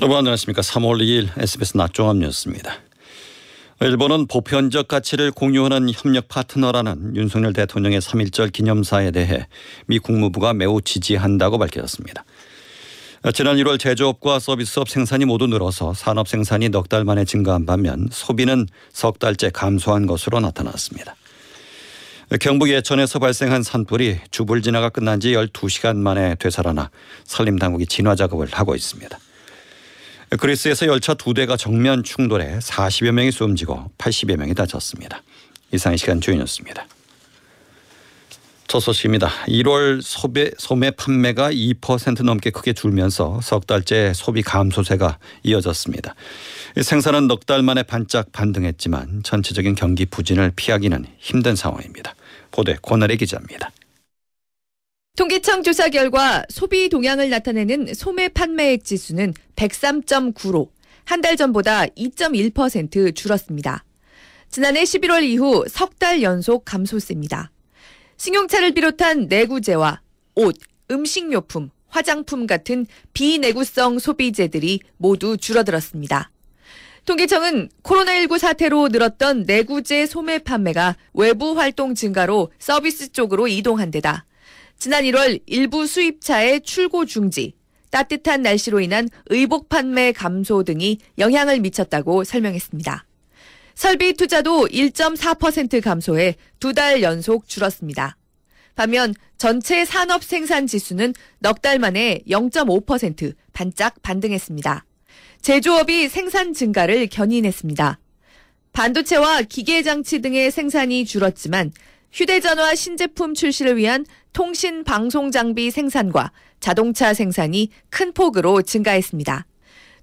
여러분 안녕하십니까. 3월 2일 SBS 낮종합 뉴스입니다. 일본은 보편적 가치를 공유하는 협력 파트너라는 윤석열 대통령의 3.1절 기념사에 대해 미 국무부가 매우 지지한다고 밝혔습니다. 지난 1월 제조업과 서비스업 생산이 모두 늘어서 산업 생산이 넉 달 만에 증가한 반면 소비는 석 달째 감소한 것으로 나타났습니다. 경북 예천에서 발생한 산불이 주불 진화가 끝난 지 12시간 만에 되살아나 산림당국이 진화 작업을 하고 있습니다. 그리스에서 열차 두 대가 정면 충돌해 40여 명이 숨지고 80여 명이 다쳤습니다. 이상 의 시간 주인이었습니다. 첫 소식입니다. 1월 소매, 소매 판매가 2% 넘게 크게 줄면서 석 달째 소비 감소세가 이어졌습니다. 생산은 넉 달 만에 반짝 반등했지만 전체적인 경기 부진을 피하기는 힘든 상황입니다. 보도에 권아래 기자입니다. 통계청 조사 결과 소비 동향을 나타내는 소매 판매액 지수는 103.9로 한 달 전보다 2.1% 줄었습니다. 지난해 11월 이후 석 달 연속 감소세입니다. 승용차를 비롯한 내구재와 옷, 음식료품, 화장품 같은 비내구성 소비재들이 모두 줄어들었습니다. 통계청은 코로나19 사태로 늘었던 내구재 소매 판매가 외부 활동 증가로 서비스 쪽으로 이동한 데다 지난 1월 일부 수입차의 출고 중지, 따뜻한 날씨로 인한 의복 판매 감소 등이 영향을 미쳤다고 설명했습니다. 설비 투자도 1.4% 감소해 두 달 연속 줄었습니다. 반면 전체 산업 생산 지수는 넉 달 만에 0.5% 반짝 반등했습니다. 제조업이 생산 증가를 견인했습니다. 반도체와 기계 장치 등의 생산이 줄었지만 휴대전화 신제품 출시를 위한 통신 방송 장비 생산과 자동차 생산이 큰 폭으로 증가했습니다.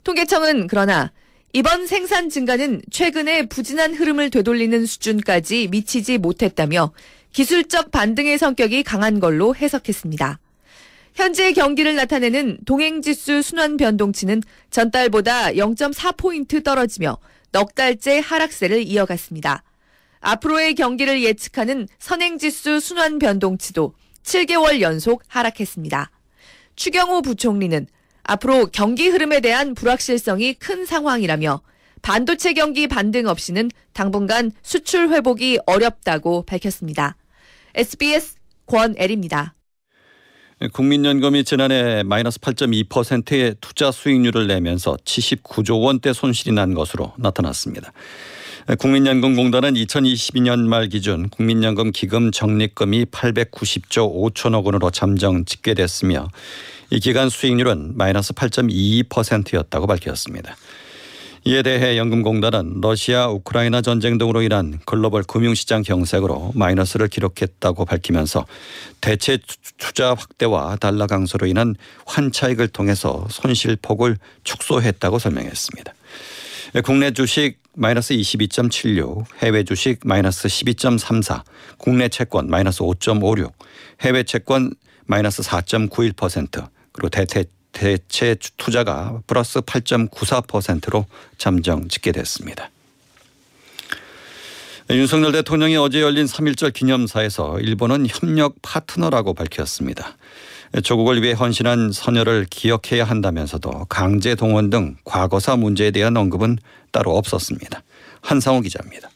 통계청은 그러나 이번 생산 증가는 최근에 부진한 흐름을 되돌리는 수준까지 미치지 못했다며 기술적 반등의 성격이 강한 걸로 해석했습니다. 현재 경기를 나타내는 동행지수 순환 변동치는 전달보다 0.4포인트 떨어지며 넉 달째 하락세를 이어갔습니다. 앞으로의 경기를 예측하는 선행지수 순환 변동치도 7개월 연속 하락했습니다. 추경호 부총리는 앞으로 경기 흐름에 대한 불확실성이 큰 상황이라며 반도체 경기 반등 없이는 당분간 수출 회복이 어렵다고 밝혔습니다. SBS 권애리입니다. 국민연금이 지난해 마이너스 8.2%의 투자 수익률을 내면서 79조 원대 손실이 난 것으로 나타났습니다. 국민연금공단은 2022년 말 기준 국민연금 기금 적립금이 890조 5천억 원으로 잠정 집계됐으며 이 기간 수익률은 마이너스 8.22%였다고 밝혔습니다. 이에 대해 연금공단은 러시아 우크라이나 전쟁 등으로 인한 글로벌 금융시장 경색으로 마이너스를 기록했다고 밝히면서 대체 투자 확대와 달러 강세로 인한 환차익을 통해서 손실 폭을 축소했다고 설명했습니다. 국내 주식 마이너스 22.76, 해외 주식 마이너스 12.34, 국내 채권 마이너스 5.56, 해외 채권 마이너스 4.91%, 그리고 대체, 대체 투자가 플러스 8.94%로 잠정 집계됐습니다. 윤석열 대통령이 어제 열린 3.1절 기념사에서 일본은 협력 파트너라고 밝혔습니다. 조국을 위해 헌신한 선열을 기억해야 한다면서도 강제 동원 등 과거사 문제에 대한 언급은 따로 없었습니다. 한상호 기자입니다.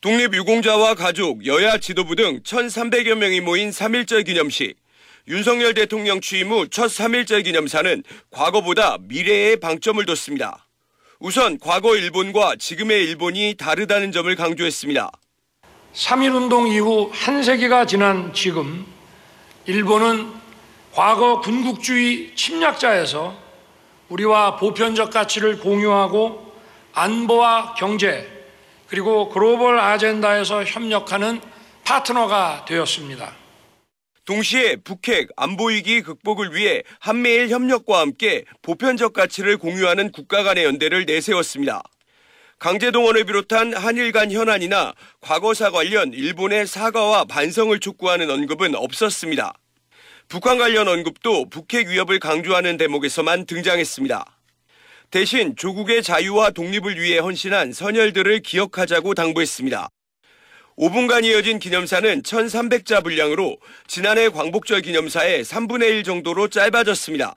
독립유공자와 가족, 여야 지도부 등 1,300여 명이 모인 3.1절 기념식. 윤석열 대통령 취임 후 첫 3.1절 기념사는 과거보다 미래에 방점을 뒀습니다. 우선 과거 일본과 지금의 일본이 다르다는 점을 강조했습니다. 3.1운동 이후 한 세기가 지난 지금 일본은 과거 군국주의 침략자에서 우리와 보편적 가치를 공유하고 안보와 경제 그리고 글로벌 아젠다에서 협력하는 파트너가 되었습니다. 동시에 북핵 안보위기 극복을 위해 한미일 협력과 함께 보편적 가치를 공유하는 국가 간의 연대를 내세웠습니다. 강제동원을 비롯한 한일 간 현안이나 과거사 관련 일본의 사과와 반성을 촉구하는 언급은 없었습니다. 북한 관련 언급도 북핵 위협을 강조하는 대목에서만 등장했습니다. 대신 조국의 자유와 독립을 위해 헌신한 선열들을 기억하자고 당부했습니다. 5분간 이어진 기념사는 1,300자 분량으로 지난해 광복절 기념사의 3분의 1 정도로 짧아졌습니다.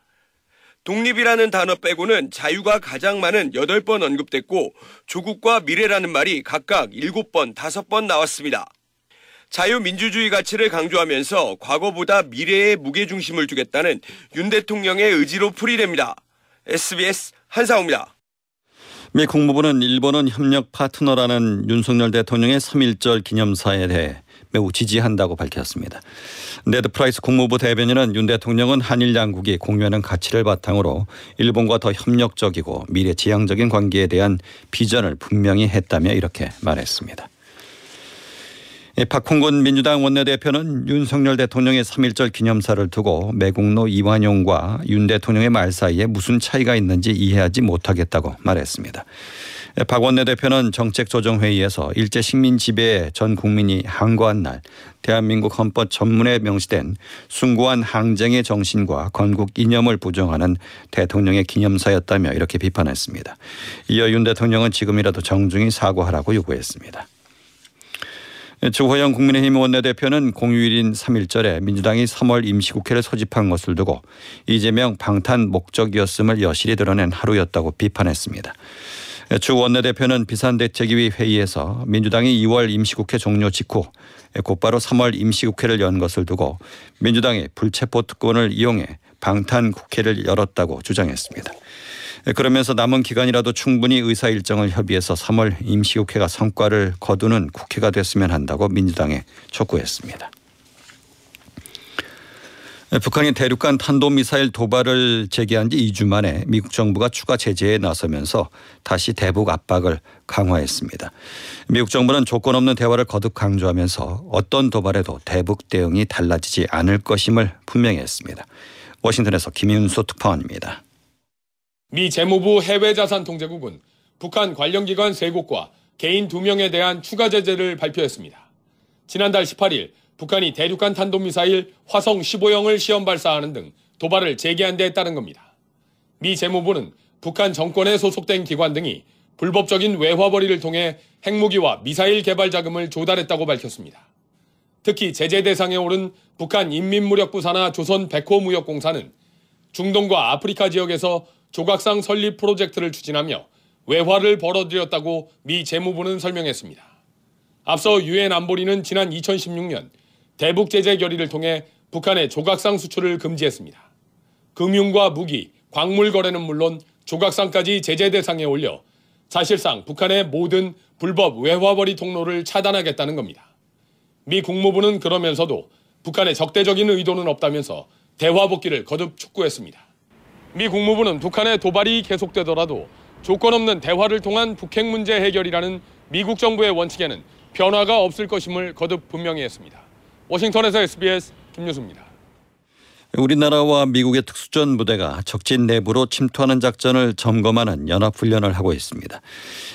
독립이라는 단어 빼고는 자유가 가장 많은 8번 언급됐고 조국과 미래라는 말이 각각 7번, 5번 나왔습니다. 자유민주주의 가치를 강조하면서 과거보다 미래에 무게중심을 두겠다는 윤 대통령의 의지로 풀이됩니다. SBS 한상우입니다. 미 국무부는 일본은 협력 파트너라는 윤석열 대통령의 3.1절 기념사에 대해 매우 지지한다고 밝혔습니다. 네드 프라이스 국무부 대변인은 윤 대통령은 한일 양국이 공유하는 가치를 바탕으로 일본과 더 협력적이고 미래지향적인 관계에 대한 비전을 분명히 했다며 이렇게 말했습니다. 박홍근 민주당 원내대표는 윤석열 대통령의 3.1절 기념사를 두고 매국노 이완용과 윤 대통령의 말 사이에 무슨 차이가 있는지 이해하지 못하겠다고 말했습니다. 박 원내대표는 정책조정회의에서 일제 식민 지배에 전 국민이 항거한 날 대한민국 헌법 전문에 명시된 숭고한 항쟁의 정신과 건국 이념을 부정하는 대통령의 기념사였다며 이렇게 비판했습니다. 이어 윤 대통령은 지금이라도 정중히 사과하라고 요구했습니다. 주호영 국민의힘 원내대표는 공휴일인 3.1절에 민주당이 3월 임시국회를 소집한 것을 두고 이재명 방탄 목적이었음을 여실히 드러낸 하루였다고 비판했습니다. 주 원내대표는 비상대책위 회의에서 민주당이 2월 임시국회 종료 직후 곧바로 3월 임시국회를 연 것을 두고 민주당이 불체포 특권을 이용해 방탄 국회를 열었다고 주장했습니다. 그러면서 남은 기간이라도 충분히 의사 일정을 협의해서 3월 임시국회가 성과를 거두는 국회가 됐으면 한다고 민주당에 촉구했습니다. 북한이 대륙간 탄도미사일 도발을 제기한 지 2주 만에 미국 정부가 추가 제재에 나서면서 다시 대북 압박을 강화했습니다. 미국 정부는 조건 없는 대화를 거듭 강조하면서 어떤 도발에도 대북 대응이 달라지지 않을 것임을 분명히 했습니다. 워싱턴에서 김윤수 특파원입니다. 미 재무부 해외자산통제국은 북한 관련 기관 3곳과 개인 2명에 대한 추가 제재를 발표했습니다. 지난달 18일 북한이 대륙간 탄도미사일 화성 15형을 시험 발사하는 등 도발을 재개한 데 따른 겁니다. 미 재무부는 북한 정권에 소속된 기관 등이 불법적인 외화벌이를 통해 핵무기와 미사일 개발 자금을 조달했다고 밝혔습니다. 특히 제재 대상에 오른 북한 인민무력부 산하 조선 백호무역공사는 중동과 아프리카 지역에서 조각상 설립 프로젝트를 추진하며 외화를 벌어들였다고 미 재무부는 설명했습니다. 앞서 유엔 안보리는 지난 2016년 대북 제재 결의를 통해 북한의 조각상 수출을 금지했습니다. 금융과 무기, 광물 거래는 물론 조각상까지 제재 대상에 올려 사실상 북한의 모든 불법 외화벌이 통로를 차단하겠다는 겁니다. 미 국무부는 그러면서도 북한의 적대적인 의도는 없다면서 대화 복귀를 거듭 촉구했습니다. 미 국무부는 북한의 도발이 계속되더라도 조건 없는 대화를 통한 북핵 문제 해결이라는 미국 정부의 원칙에는 변화가 없을 것임을 거듭 분명히 했습니다. 워싱턴에서 SBS 김유수입니다. 우리나라와 미국의 특수전 부대가 적진 내부로 침투하는 작전을 점검하는 연합훈련을 하고 있습니다.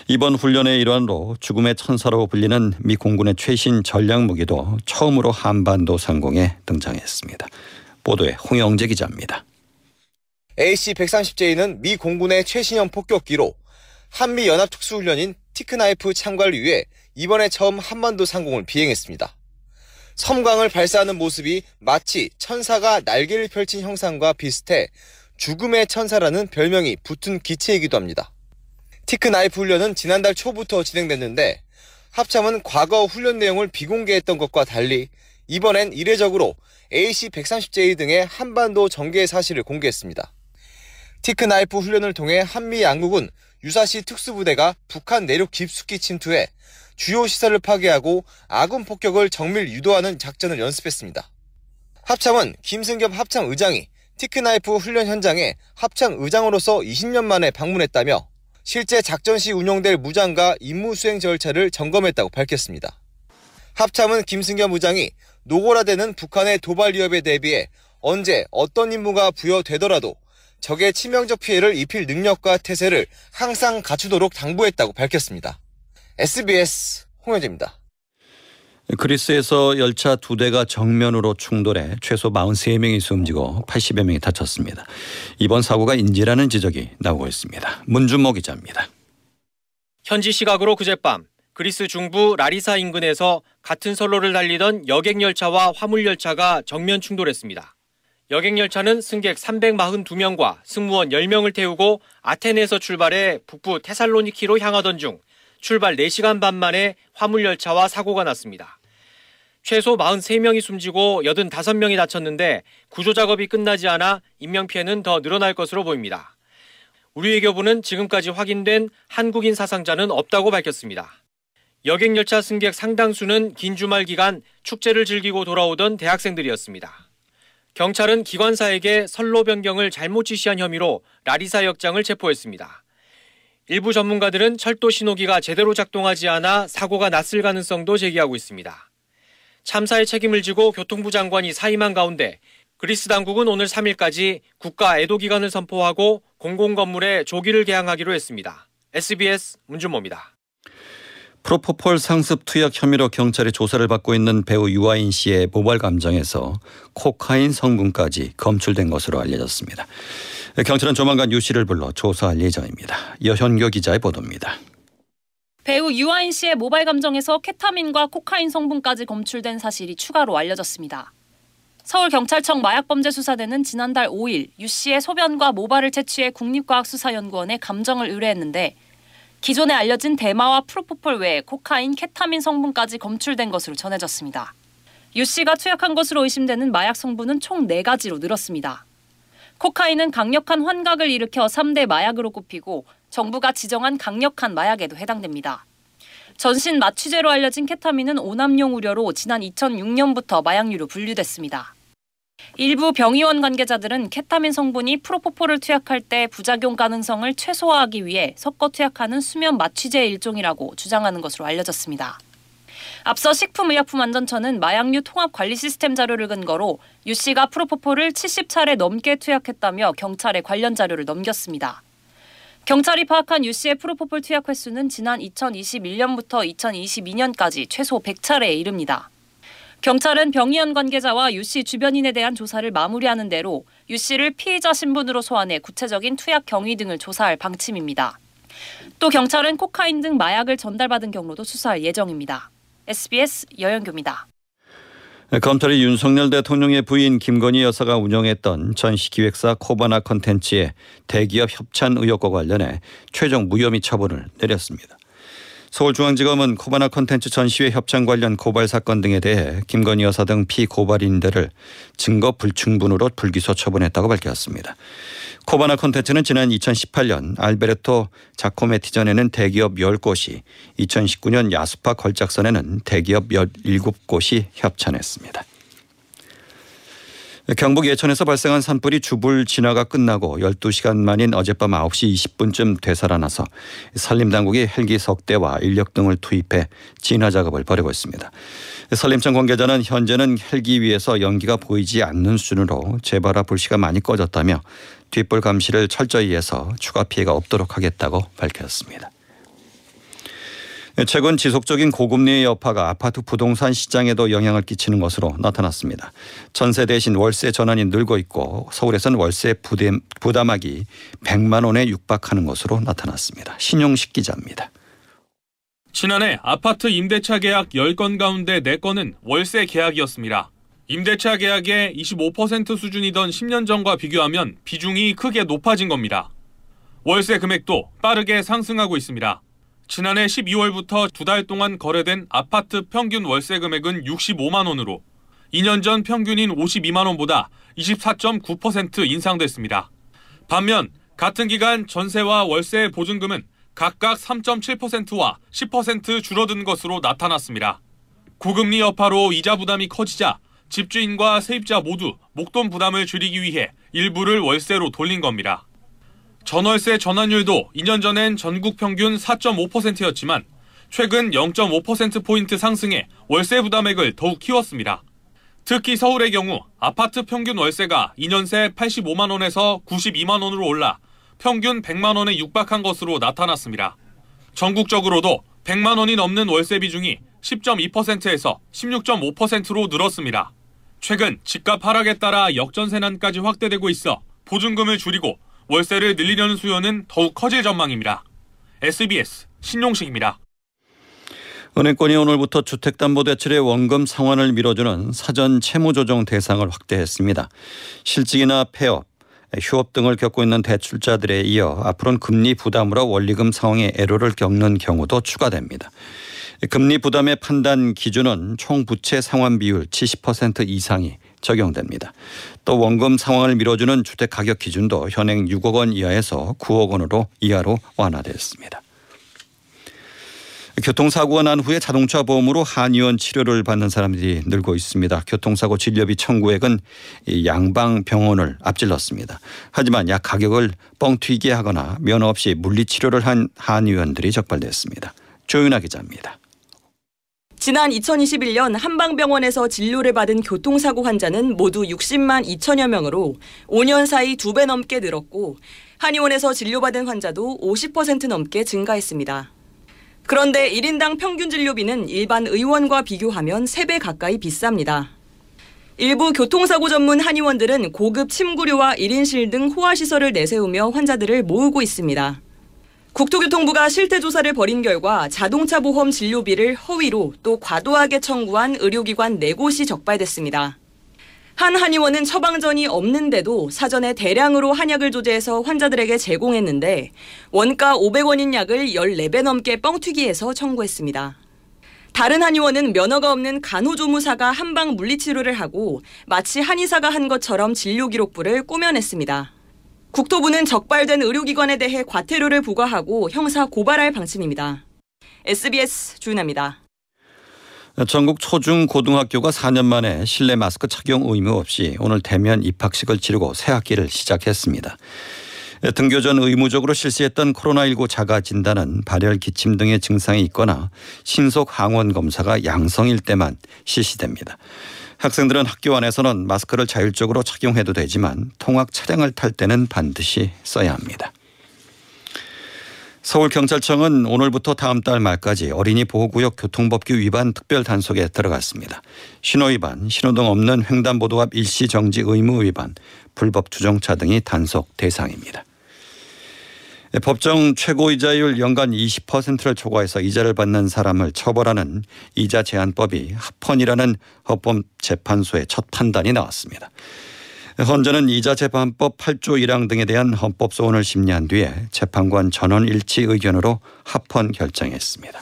이번 훈련의 일환으로 죽음의 천사로 불리는 미 공군의 최신 전략 무기도 처음으로 한반도 상공에 등장했습니다. 보도에 홍영재 기자입니다. AC-130J는 미 공군의 최신형 폭격기로 한미 연합 특수훈련인 티크나이프 참가를 위해 이번에 처음 한반도 상공을 비행했습니다. 섬광을 발사하는 모습이 마치 천사가 날개를 펼친 형상과 비슷해 죽음의 천사라는 별명이 붙은 기체이기도 합니다. 티크 나이프 훈련은 지난달 초부터 진행됐는데 합참은 과거 훈련 내용을 비공개했던 것과 달리 이번엔 이례적으로 AC-130J 등의 한반도 전개 사실을 공개했습니다. 티크 나이프 훈련을 통해 한미 양국은 유사시 특수부대가 북한 내륙 깊숙이 침투해 주요 시설을 파괴하고 아군 폭격을 정밀 유도하는 작전을 연습했습니다. 합참은 김승겸 합참 의장이 티크나이프 훈련 현장에 합참 의장으로서 20년 만에 방문했다며 실제 작전 시 운용될 무장과 임무 수행 절차를 점검했다고 밝혔습니다. 합참은 김승겸 의장이 노골화되는 북한의 도발 위협에 대비해 언제 어떤 임무가 부여되더라도 적의 치명적 피해를 입힐 능력과 태세를 항상 갖추도록 당부했다고 밝혔습니다. SBS 홍현재입니다. 그리스에서 열차 두 대가 정면으로 충돌해 최소 43명이 숨지고 80여 명이 다쳤습니다. 이번 사고가 인지라는 지적이 나오고 있습니다. 문준모 기자입니다. 현지 시각으로 그젯밤 그리스 중부 라리사 인근에서 같은 선로를 달리던 여객 열차와 화물 열차가 정면 충돌했습니다. 여객 열차는 승객 342명과 승무원 10명을 태우고 아테네에서 출발해 북부 테살로니키로 향하던 중 출발 4시간 반 만에 화물열차와 사고가 났습니다. 최소 43명이 숨지고 85명이 다쳤는데 구조 작업이 끝나지 않아 인명피해는 더 늘어날 것으로 보입니다. 우리 외교부는 지금까지 확인된 한국인 사상자는 없다고 밝혔습니다. 여객열차 승객 상당수는 긴 주말 기간 축제를 즐기고 돌아오던 대학생들이었습니다. 경찰은 기관사에게 선로 변경을 잘못 지시한 혐의로 라리사 역장을 체포했습니다. 일부 전문가들은 철도 신호기가 제대로 작동하지 않아 사고가 났을 가능성도 제기하고 있습니다. 참사의 책임을 지고 교통부 장관이 사임한 가운데 그리스 당국은 오늘 3일까지 국가 애도 기간을 선포하고 공공 건물에 조기를 개항하기로 했습니다. SBS 문준모입니다. 프로포폴 상습 투약 혐의로 경찰이 조사를 받고 있는 배우 유아인 씨의 모발 감정에서 코카인 성분까지 검출된 것으로 알려졌습니다. 경찰은 조만간 유 씨를 불러 조사할 예정입니다. 여현교 기자의 보도입니다. 배우 유아인 씨의 모발 감정에서 케타민과 코카인 성분까지 검출된 사실이 추가로 알려졌습니다. 서울경찰청 마약범죄수사대는 지난달 5일 유 씨의 소변과 모발을 채취해 국립과학수사연구원에 감정을 의뢰했는데 기존에 알려진 대마와 프로포폴 외에 코카인, 케타민 성분까지 검출된 것으로 전해졌습니다. 유 씨가 투약한 것으로 의심되는 마약 성분은 총 4가지로 늘었습니다. 코카인은 강력한 환각을 일으켜 3대 마약으로 꼽히고 정부가 지정한 강력한 마약에도 해당됩니다. 전신 마취제로 알려진 케타민은 오남용 우려로 지난 2006년부터 마약류로 분류됐습니다. 일부 병의원 관계자들은 케타민 성분이 프로포폴을 투약할 때 부작용 가능성을 최소화하기 위해 섞어 투약하는 수면 마취제의 일종이라고 주장하는 것으로 알려졌습니다. 앞서 식품의약품안전처는 마약류 통합 관리 시스템 자료를 근거로 유 씨가 프로포폴을 70차례 넘게 투약했다며 경찰에 관련 자료를 넘겼습니다. 경찰이 파악한 유 씨의 프로포폴 투약 횟수는 지난 2021년부터 2022년까지 최소 100차례에 이릅니다. 경찰은 병의원 관계자와 유 씨 주변인에 대한 조사를 마무리하는 대로 유 씨를 피의자 신분으로 소환해 구체적인 투약 경위 등을 조사할 방침입니다. 또 경찰은 코카인 등 마약을 전달받은 경로도 수사할 예정입니다. SBS 여영규입니다. 검찰이 윤석열 대통령의 부인 김건희 여사가 운영했던 전시기획사 코바나 컨텐츠의 대기업 협찬 의혹과 관련해 최종 무혐의 처분을 내렸습니다. 서울중앙지검은 코바나 컨텐츠 전시회 협찬 관련 고발 사건 등에 대해 김건희 여사 등 피고발인들을 증거 불충분으로 불기소 처분했다고 밝혔습니다. 코바나 컨텐츠는 지난 2018년 알베르토 자코메티전에는 대기업 10곳이 2019년 야수파 걸작선에는 대기업 17곳이 협찬했습니다. 경북 예천에서 발생한 산불이 주불 진화가 끝나고 12시간 만인 어젯밤 9시 20분쯤 되살아나서 산림당국이 헬기 석 대와 인력 등을 투입해 진화 작업을 벌이고 있습니다. 산림청 관계자는 현재는 헬기 위에서 연기가 보이지 않는 수준으로 재발화 불씨가 많이 꺼졌다며 뒷불 감시를 철저히 해서 추가 피해가 없도록 하겠다고 밝혔습니다. 최근 지속적인 고금리의 여파가 아파트 부동산 시장에도 영향을 끼치는 것으로 나타났습니다. 전세 대신 월세 전환이 늘고 있고 서울에서는 월세 부담하기 100만 원에 육박하는 것으로 나타났습니다. 신용식 기자입니다. 지난해 아파트 임대차 계약 10건 가운데 4건은 월세 계약이었습니다. 임대차 계약의 25% 수준이던 10년 전과 비교하면 비중이 크게 높아진 겁니다. 월세 금액도 빠르게 상승하고 있습니다. 지난해 12월부터 두 달 동안 거래된 아파트 평균 월세 금액은 65만 원으로 2년 전 평균인 52만 원보다 24.9% 인상됐습니다. 반면 같은 기간 전세와 월세 보증금은 각각 3.7%와 10% 줄어든 것으로 나타났습니다. 고금리 여파로 이자 부담이 커지자 집주인과 세입자 모두 목돈 부담을 줄이기 위해 일부를 월세로 돌린 겁니다. 전월세 전환율도 2년 전엔 전국 평균 4.5%였지만 최근 0.5%포인트 상승해 월세 부담액을 더욱 키웠습니다. 특히 서울의 경우 아파트 평균 월세가 2년 새 85만 원에서 92만 원으로 올라 평균 100만 원에 육박한 것으로 나타났습니다. 전국적으로도 100만 원이 넘는 월세 비중이 10.2%에서 16.5%로 늘었습니다. 최근 집값 하락에 따라 역전세난까지 확대되고 있어 보증금을 줄이고 월세를 늘리려는 수요는 더욱 커질 전망입니다. SBS 신용식입니다. 은행권이 오늘부터 주택담보대출의 원금 상환을 밀어주는 사전 채무조정 대상을 확대했습니다. 실직이나 폐업, 휴업 등을 겪고 있는 대출자들에 이어 앞으로는 금리 부담으로 원리금 상황에 애로를 겪는 경우도 추가됩니다. 금리 부담의 판단 기준은 총 부채 상환 비율 70% 이상이 적용됩니다. 또 원금 상황을 밀어주는 주택 가격 기준도 현행 6억 원 이하에서 9억 원으로 이하로 완화됐습니다. 교통사고가 난 후에 자동차 보험으로 한의원 치료를 받는 사람들이 늘고 있습니다. 교통사고 진료비 청구액은 양방 병원을 앞질렀습니다. 하지만 약 가격을 뻥튀기 하거나 면허 없이 물리치료를 한 한의원들이 적발됐습니다. 조윤아 기자입니다. 지난 2021년 한방병원에서 진료를 받은 교통사고 환자는 모두 60만 2천여 명으로 5년 사이 2배 넘게 늘었고 한의원에서 진료받은 환자도 50% 넘게 증가했습니다. 그런데 1인당 평균 진료비는 일반 의원과 비교하면 3배 가까이 비쌉니다. 일부 교통사고 전문 한의원들은 고급 침구류와 1인실 등 호화시설을 내세우며 환자들을 모으고 있습니다. 국토교통부가 실태 조사를 벌인 결과 자동차 보험 진료비를 허위로 또 과도하게 청구한 의료기관 4곳이 적발됐습니다. 한 한의원은 처방전이 없는데도 사전에 대량으로 한약을 조제해서 환자들에게 제공했는데 원가 500원인 약을 14배 넘게 뻥튀기해서 청구했습니다. 다른 한의원은 면허가 없는 간호조무사가 한방 물리치료를 하고 마치 한의사가 한 것처럼 진료 기록부를 꾸며냈습니다. 국토부는 적발된 의료기관에 대해 과태료를 부과하고 형사 고발할 방침입니다. SBS 주은아입니다. 전국 초중 고등학교가 4년 만에 실내 마스크 착용 의무 없이 오늘 대면 입학식을 치르고 새 학기를 시작했습니다. 등교 전 의무적으로 실시했던 코로나19 자가 진단은 발열, 기침 등의 증상이 있거나 신속 항원 검사가 양성일 때만 실시됩니다. 학생들은 학교 안에서는 마스크를 자율적으로 착용해도 되지만 통학 차량을 탈 때는 반드시 써야 합니다. 서울경찰청은 오늘부터 다음 달 말까지 어린이 보호구역 교통법규 위반 특별 단속에 들어갔습니다. 신호 위반, 신호등 없는 횡단보도 앞 일시 정지 의무 위반, 불법 주정차 등이 단속 대상입니다. 법정 최고이자율 연간 20%를 초과해서 이자를 받는 사람을 처벌하는 이자 제한법이 합헌이라는 헌법재판소의 첫 판단이 나왔습니다. 헌재는 이자 재판법 8조 1항 등에 대한 헌법 소원을 심리한 뒤에 재판관 전원 일치 의견으로 합헌 결정했습니다.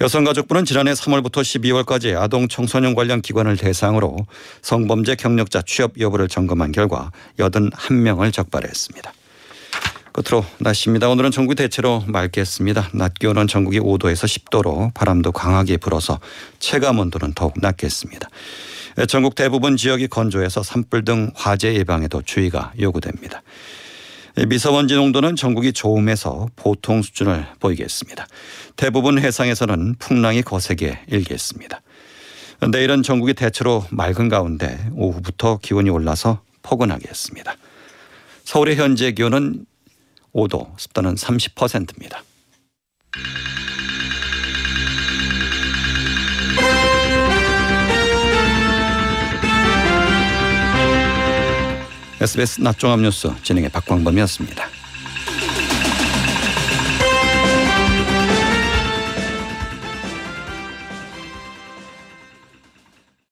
여성가족부는 지난해 3월부터 12월까지 아동 청소년 관련 기관을 대상으로 성범죄 경력자 취업 여부를 점검한 결과 81명을 적발했습니다. 끝으로 날씨입니다. 오늘은 전국이 대체로 맑겠습니다. 낮 기온은 전국이 5도에서 10도로 바람도 강하게 불어서 체감 온도는 더욱 낮겠습니다. 전국 대부분 지역이 건조해서 산불 등 화재 예방에도 주의가 요구됩니다. 미세먼지 농도는 전국이 좋음에서 보통 수준을 보이겠습니다. 대부분 해상에서는 풍랑이 거세게 일겠습니다. 내일은 전국이 대체로 맑은 가운데 오후부터 기온이 올라서 포근하겠습니다. 서울의 현재 기온은 5도, 습도는 30%입니다. SBS 낮종합 뉴스 진행의 박광범이었습니다.